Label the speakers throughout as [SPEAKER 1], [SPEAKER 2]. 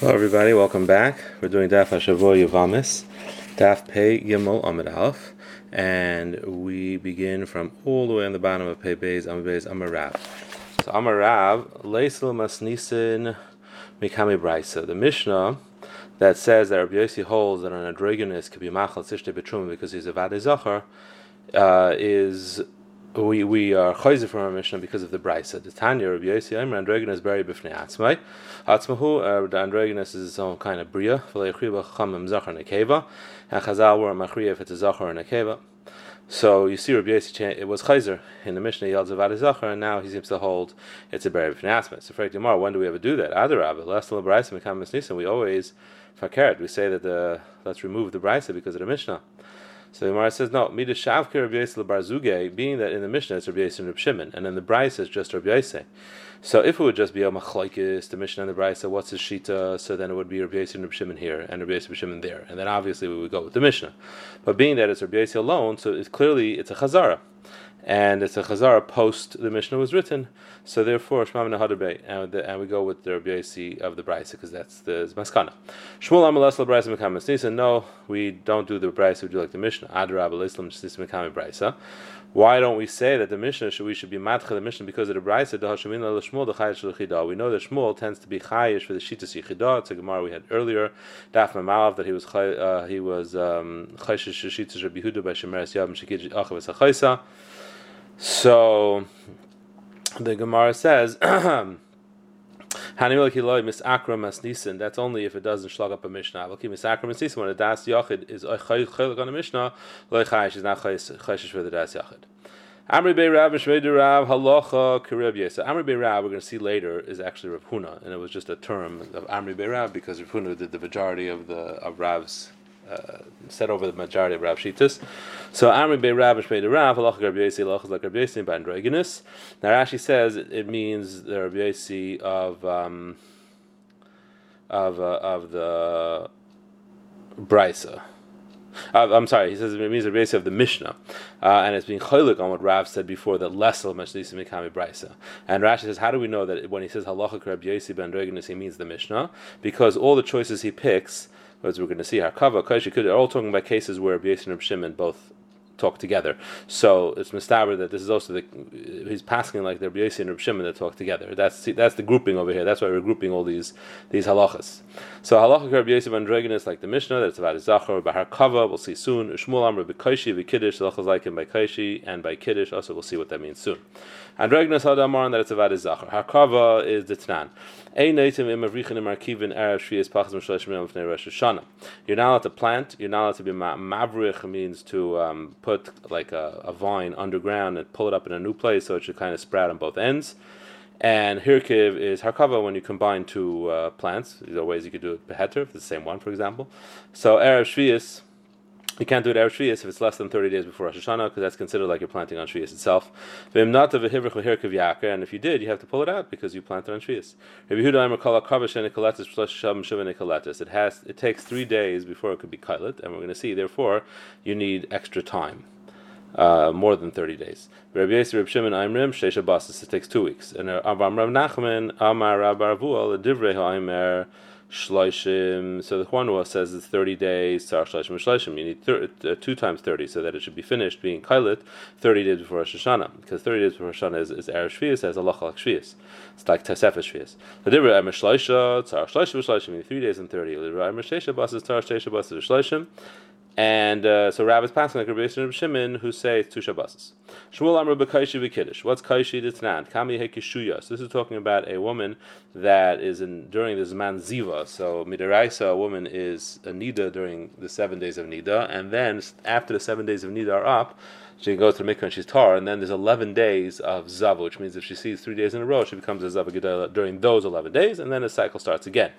[SPEAKER 1] Hello, everybody. Welcome back. We're doing Daf Hashavua Yavamis, Daf Pei Gimel Amid Alf, and we begin from all the way on the bottom of Pei Beis Amid Beis Amarav. So Amarav Leisel Masnisin Mikami Braisa. The Mishnah that says that Rabbi Yossi holds that an androgynous could be Machal Sishte Betruma because he's a Vade Zachar uh, is we we are chayzer from our Mishnah because of the brisa. The Tanya Rabbi Yossi Aimer androgynous buried b'fnei atzmai. Atzmahu uh, the androgynous is its own kind of bria. V'leichriba chamim zachar nekeva. And Chazal were machriya if it's a zachar nekeva. So you see, Rabbi Yossi it was chayzer in the Mishnah yelds about zachar, and now he seems to hold it's a buried b'fnei atzmai. So for tomorrow, when do we ever do that? Other Rabbi, last the brisa mekam nisnisan. We always fakert. We say that the let's remove the brisa because of the Mishnah. So the Gemara says, no, Mida Rabbi Barzuge, being that in the Mishnah it's Rabbi Yisrael and Rabbi Shimon, and in the Bryce it's just Rabbi Yisrael. So if it would just be a machlaikis, the Mishnah and the Bryce, what's his shita? So then it would be Rabbi Yisrael and Rabbi Shimon here, and Rabbi Yisrael and Shimon there, and then obviously we would go with the Mishnah. But being that it's Rabbi Yisrael alone, so it's clearly it's a chazara and it's a chazara post the Mishnah was written. So therefore, Hadabe, and, and we go with the Rabbi Yossi of the Brisa because that's the Maskana. Shmuel Amalas La Brisa Mekamis Nisa. No, we don't do the Brisa. We do like the Mishnah. Adrab Islam Shis Mekami Brisa. Why don't we say that the Mishnah should we should be matcha the Mishnah because of the Brisa? The Hashemin La Shmuel the Chayish L'Chida. We know that Shmuel tends to be Chayish for the Shitas Yichida. It's a Gemara we had earlier. Daf Mamalav that he was uh, he was um, Chayish Shitas Rabbi Huda by Shemeres Yavam Shekij Achav Esachaisa. So the Gemara says, That's only if it doesn't slug up a Mishnah. When the Das Yachid is uh, chaylik on a Mishnah, loy chayish is not chayish for the Das Yachid. Amri Bey Rav Shmei Rav Halacha Kirib So Amri Bey Rav, we're going to see later, is actually Rav Huna, and it was just a term of Amri Bey Rav because Rav Huna did the majority of the of Rav's uh, set over the majority of Rav Shitas. So Amri Be Rav Shmei Rav Halach Rabbi Yossi Halach like Rabbi Yossi by Androginus. Now Rashi says it means the Rabbi Yossi of um, of uh, of the Brisa. Uh, I'm sorry, he says it means the base of the Mishnah, uh, and it's being chaylik on what Rav said before that lesel mashnisa mikami brisa. And Rashi says, how do we know that when he says halacha Rabbi Yossi ben he means the Mishnah? Because all the choices he picks as we're going to see, Hakava, Harkava, Kaishi, are all talking about cases where Rabbi and Shimon both talk together. So it's mistaber that this is also the he's passing like the Rabbi and Rabbi Shimon that talk together. That's see, that's the grouping over here. That's why we're grouping all these these halachas. So halacha Rabbi Yosef and Dragon is like the Mishnah that's about Zachar Bahar Kava. We'll see soon. Shmuel Amr B'Kaishi B'Kiddush halachas like him by Kaishi and by Kiddush. Also, we'll see what that means soon. And Dragon is Hadamar that it's about Zachar. Harkava is the Tnan. You're not allowed to plant. You're not allowed to be mavrich means to um, put like a, a, vine underground and pull it up in a new place so it should kind of sprout on both ends. And hirkiv is harkava when you combine two uh, plants. These are ways you could do it beheter, the same one, for example. So erev shvius you can't do it Erev Shvius if it's less than 30 days before Rosh Hashanah, because that's considered like you're planting on Shvius itself. And if you did, you have to pull it out because you planted on Shvius. It has it takes three days before it could be kailit, and we're going to see, therefore, you need extra time. Uh, more than 30 days. Rabbi Yisrael, Rabbi Shimon, Aimrim, Shesha Basis, it takes two weeks. And Avam Rav Nachman, Amar Rav Arvuel, Divrei Ha'aimer, shloishim. So the Chwanua says it's thirty days. Tzar shloishim shloishim. You need thir- uh, two times thirty, so that it should be finished being kailit thirty days before Rosh Hashanah. Because thirty days before Rosh Hashanah is, is erev shvius, as Allah like shvius. It's like tesefes shvius. The different emer shloisha tzar. You need three days and thirty. Emer shesha basis tzar shesha. And uh, so Rav is passing like Rabbi Yisrael Shimon, who say two Shabbos. Shmuel Amr b'Kaishi v'Kiddush. What's Kaishi d'Tnan? Kami hekishuya. So this is talking about a woman that is in during this man ziva. So midaraisa, a woman is a nida during the seven days of nida, and then after the seven days of nida are up, she goes to the mikvah and she's tar, and then there's 11 days of zava, which means if she sees three days in a row, she becomes a zava during those 11 days, and then the cycle starts again.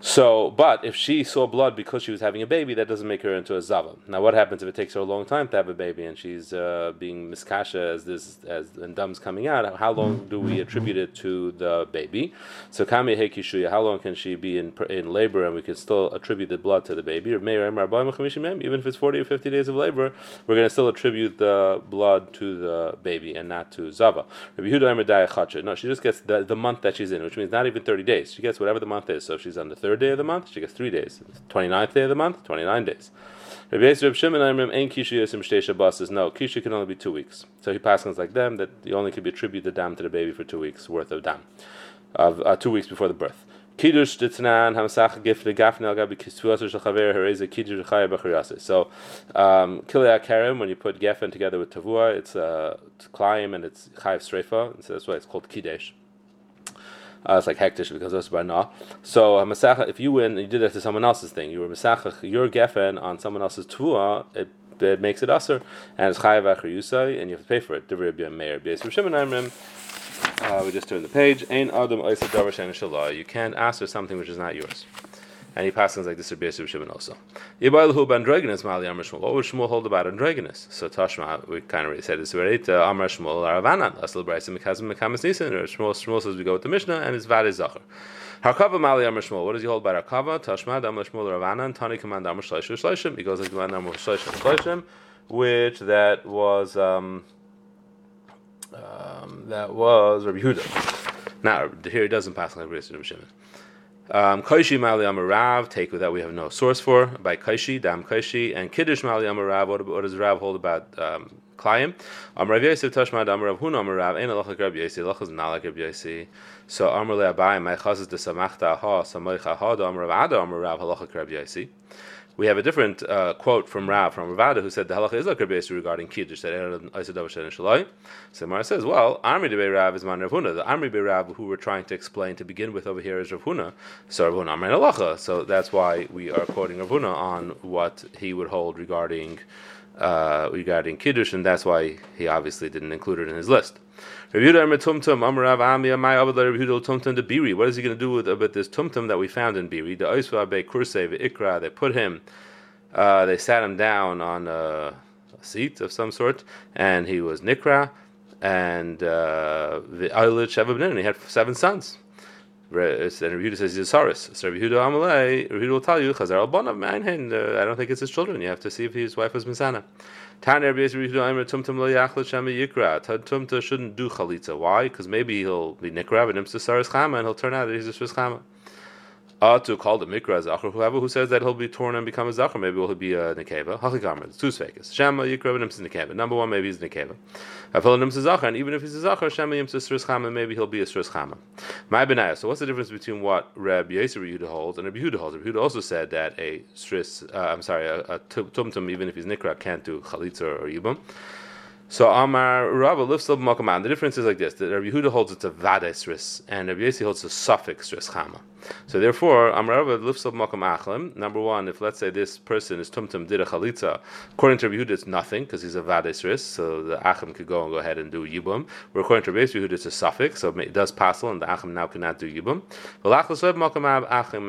[SPEAKER 1] So, but if she saw blood because she was having a baby, that doesn't make her into a zava. Now, what happens if it takes her a long time to have a baby and she's uh, being miskasha as this as and dum's coming out? How long do we attribute it to the baby? So, kami hekishuya, how long can she be in in labor and we can still attribute the blood to the baby? Or even if it's forty or fifty days of labor, we're going to still attribute the blood to the baby and not to zava. No, she just gets the, the month that she's in, which means not even thirty days. She gets whatever the month is. So, if she's on the third day of the month, she gets three days. 29th day of the month, 29 days. Kishu says no, Kishu can only be two weeks. So he passes like them that you only can be attribute the dam to the baby for two weeks worth of dam, of uh, two weeks before the birth. So um Kilea Karim when you put Geffen together with Tavua, it's uh climb and it's Chayav Sreifa, so that's why it's called Kiddush. Uh, it's like hektish because that's by na. So uh, if you win, you did that to someone else's thing. You were masachach your geffen on someone else's tua. It, it makes it aser, and it's chayav yusai, and you have to pay for it. Uh, we just turned the page. Ein adam You can't ask for something which is not yours and he passes like this Rabbi Shimon also. Yibaylahu bandroginus mali Amar Shmuel. What would Shmuel hold about androgynous? So Tashma, we kind of already said this. To Amar Shmuel Aravanan, Asal Braysim Mekazim Mekamas Nisan. Shmuel Shmuel says we go with the Mishnah and it's Vade Zachar. Harkava Mali Amar Shmuel. What does he hold by Harkava? Tashma Amar Shmuel Ravanan. Tani command Amar Shleishim Shleishim. He goes like command Amar Shleishim Shleishim, which that was um, um, that was Rabbi Huda. Now here he doesn't pass like Rabbi Shimon. Um, Kaishi Mali Amarav, take that we have no source for, by Kaishi, Dam Kaishi, and Kiddush Mali Amarav, what, what does Rav hold about um, Klayim? Amarav Yosef Tashmad Amarav Hun Amarav, Ein Alach Rab Yosi, Alach is like Rab Yosi. So Amar Le Abaye, My Chazis de Samachta Ha, Samoicha Ha, Amarav Ada Amarav, Halach Rab Yosi we have a different uh, quote from Rav from Ravada who said the halacha is like Rabbi regarding kiddush that. So Mara says, well, Amri de Rav is man Rav Huna. The Amri de Rav who we're trying to explain to begin with over here is Rav Huna. So Rav Huna Amrin halacha. So that's why we are quoting Rav Huna on what he would hold regarding uh, regarding kiddush, and that's why he obviously didn't include it in his list. What is he going to do with, with this tumtum that we found in Biri? The Ikra, they put him, uh, they sat him down on a, a, seat of some sort, and he was Nikra, and uh, the Sheva and he had seven sons. And Rabbi says he's a Saris. So Rabbi Amalei, Rabbi will tell you, Chazar al uh, I don't think it's his children. You have to see if his wife was Misana. Tumtum shouldn't do chalitza. Why? Because maybe he'll be nikra, but nimsa saris chama, and he'll turn out that he's a shvis chama. Uh, to call the mikra zachar, whoever who says that he'll be torn and become a zachar, maybe he'll be a nekeva. Hachikamar, it's two svekis. Shama yikra v'nimsa nekeva. Number one, maybe he's nekeva. Afel nimsa zachar, and even if he's a zachar, shama yimsa sris chama, maybe he'll be a sris chama. My benaya. So what's the difference between what Reb Yisrael Yehuda holds and Reb Yehuda holds? Reb Yehuda also said that a stris, uh, I'm sorry, a, a tumtum, even if he's nikra, can't do chalitza or yibum. So Amar Rabba lifts up. The difference is like this: that Rabbi Yehuda holds it's a vades and Rabbi Yossi holds a suffix ris chama. So therefore, Amrava lifts makam achlim. Number one, if let's say this person is tumtum did a chalitza, according to Rabbi it's nothing because he's a vadis ris, so the achim could go and go ahead and do yibum. Where according to Rabbi it's a suffix, so it does passel, and the achim now cannot do yibum.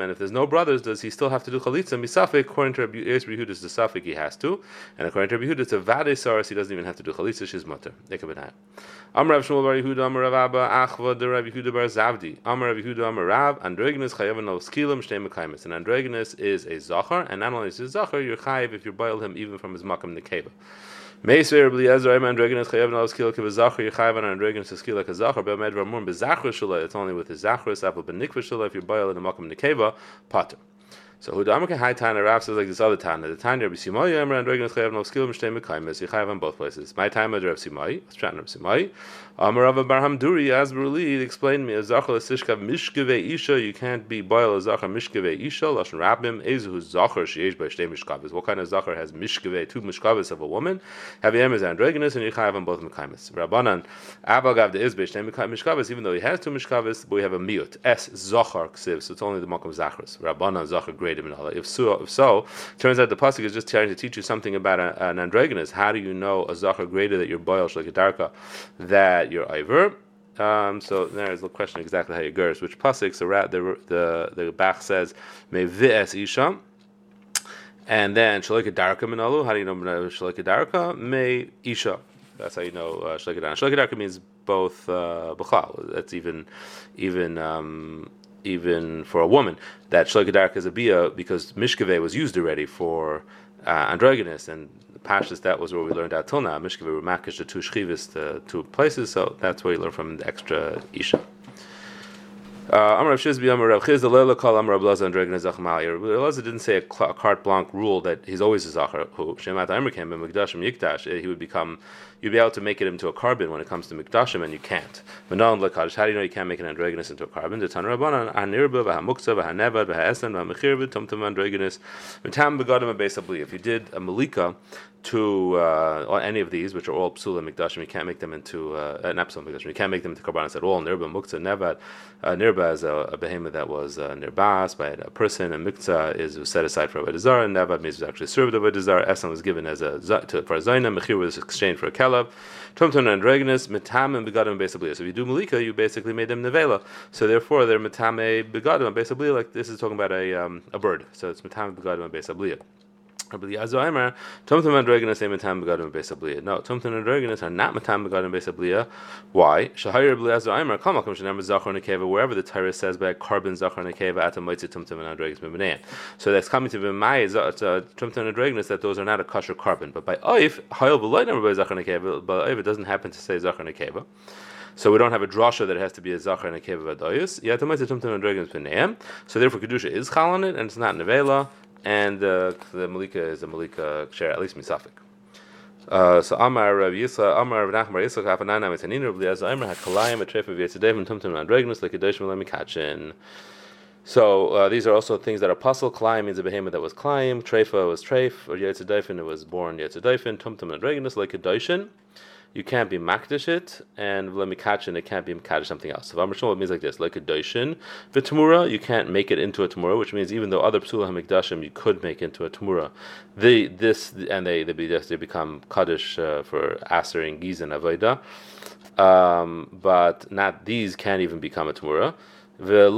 [SPEAKER 1] And if there's no brothers, does he still have to do chalitza? Misafik, according to Rabbi it's the suffix he has to, and according to Rabbi it's a vadis saris, he doesn't even have to do chalitza. She's mutter. Amrav Shmuel Bar Yehuda, Amrav Abba, Achva, the Rabbi Yehuda Bar Zavdi, Amrav Yehuda, Amrav, Androginus Chayavan of Skilim Shnei Mekaimis. And Androginus is a Zachar, and not only is he Zachar, you're Chayiv if you boil him even from his Makam Nekeva. Meisver Bezachar it's only with his Zachar, Apple if you boil in the Makam Pater. So Hudamaka High Tana Rav says like this other Tana. The Tana Rabbi Simai Amr and Regan Chayav no skill Mishtei Mekaimes. You Chayav on both places. My time of Rabbi Simai. Let's try Rabbi Simai. Amar Rav um, Barham Duri as Berli explained me as Zachar Sishkav Mishkeve Isha. You can't be boil a Zachar Mishkeve Isha. Lashon Rabbim Ezu Zachar Sheish by Shtei Mishkaves. What kind of Zachar has Mishkeve two Mishkaves of a woman? Have you Emez and Reganus and you Chayav on both Mekaimes. Rabbanan Abba Gav the Izbe Shtei Mishkaves. Even though he has two Mishkaves, but we have a miut S Zachar Ksiv. So it's only the Makam Zachars. Rabbanan Zachar greater If so if so, turns out the pasuk is just trying to teach you something about a, an androgynous. How do you know a zachar greater that you're boil like a darka, that you're iver? Um, so there's the question exactly how you gers, which pasuk. So the the the Bach says me v'es isha, and then shalika darka minalu. How do you know shalika darka? Me isha. That's how you know uh, shalika darka. Shalika darka means both uh, That's even even. Um, even for a woman, that Shloikadark is a bia because Mishkave was used already for uh, androgynous, and Pashas, that was where we learned out till now. Mishkave were the two shchivis, the two places, so that's where you learn from the extra Isha. Uh, Amar Rav Shizbi, Amar Rav Chiz, Leila call Amar Rav Laza and Dragon Zachmalir. Laza didn't say a carte blanche rule that he's always a Zachar. Who Shemat came in Mikdashim Yikdash, he would become, you'd be able to make it into a korban when it comes to Mikdashim, and you can't. Manon Lakadosh, how do you know you can't make an androgynous into a korban? The Tan Rabbanan, Anirba, Vahamuksa, Vahanevad, Vahaesan, Vahamichirva, Tumtum androgynous, Mitam Begadim, Basically, if you did a Malika, to uh, any of these, which are all psula mikdashim, you can't make them into uh, an epsilon mikdashim. You can't make them into karbanis at all. Nirba muktzah nevat. Uh, nirba is a, a behemoth that was uh, nirbas by a person, and miktzah is set aside for a avodah and means it was actually served avodah zarah. Esan was given as a to, for a zayna. Mechir was exchanged for a kelav. Tumtum and dragonus mitam and begadim basically. So if you do malika, you basically made them nevela. So therefore, they're mitame begadim basically. Like this is talking about a um, a bird. So it's mitame begadim basically. Rabbi Yazu Aimer, Tumtum and Matam Begadim Besabliya. No, Tumtum and Dragonus are not Matam Begadim Besabliya. Why? Rabbi Zachar Nekeva, wherever the Torah says by korban Zachar Nekeva, Atam Moitzi Tumtum and. So that's coming to Vimai, uh, uh, Tumtum and Dragonus, that those are not a kosher korban. But by Oif, Hayil Beloit Rabbi Zachar Nekeva, but Oif, it doesn't happen to say Zachar Nekeva. So we don't have a drasha that has to be a zachar and a keva vadayus. So therefore kedusha is chal on it, and it's not nevela and uh, the malika is a malika share at least misafik. Uh, so Amar Rav Yisra, Amar Rav Nachmar Yisra, Kafanana Metanin, Rav Liaz Amar Hakalayim Atrefa V'Yetzadev and Tumtum Androginus Lekadoshim Lemikachin. So uh, these are also things that are puzzle. Kalayim means a behemoth that was Kalayim. Trefa was Treif, or Yetzadayfin, it was born Yetzadayfin. Tumtum Androginus Lekadoshin you can't be makdish it, and v'lemikachin it can't be makdish something else. So Amr it means like this, like a doishin v'tamura, you can't make it into a tamura, which means even though other psula hamikdashim you could make into a tamura, the this and they they, they become kaddish uh, for aser and giz and avoda, um, but not these can't even become a tamura. But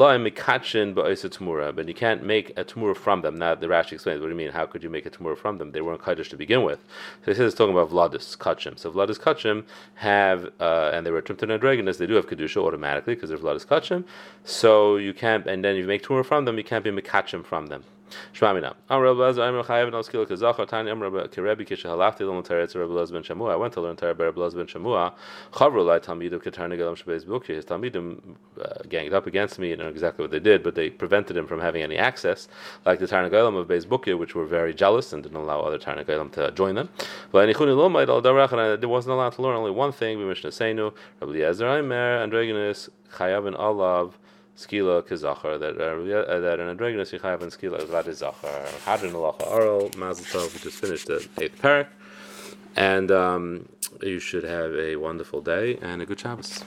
[SPEAKER 1] you can't make a tamura from them. Now the Rashi explains what do you mean? How could you make a tamura from them? They weren't kaddish to begin with. So he says it's talking about vladis kachim. So vladis kachim have uh, and they were trimton and dragoness. They do have kedusha automatically because they're vladis kachim. So you can't and then if you make tamura from them, you can't be mikachim from them. Teretz ben. I went to learn by Rabbi ben Shamua. Chavru Lai Talmidim Ketarni Galam Shabez Bukhi. His Talmidim uh, ganged up against me. I don't know exactly what they did, but they prevented him from having any access, like the Tarnagalim of Beis Bukhi, which were very jealous and didn't allow other Tarnagalim to join them. But Anichuni Lomait Al Darach, and I wasn't allowed to learn only one thing. We Mishnah Seinu, Rabbi Lezer Aimer, Androginus, Chayav and Alav skila kizachar that uh, that an androgynous yichayav and skila is vad zachar hadrin alacha oral mazel. We just finished the eighth parak, and um, you should have a wonderful day and a good Shabbos.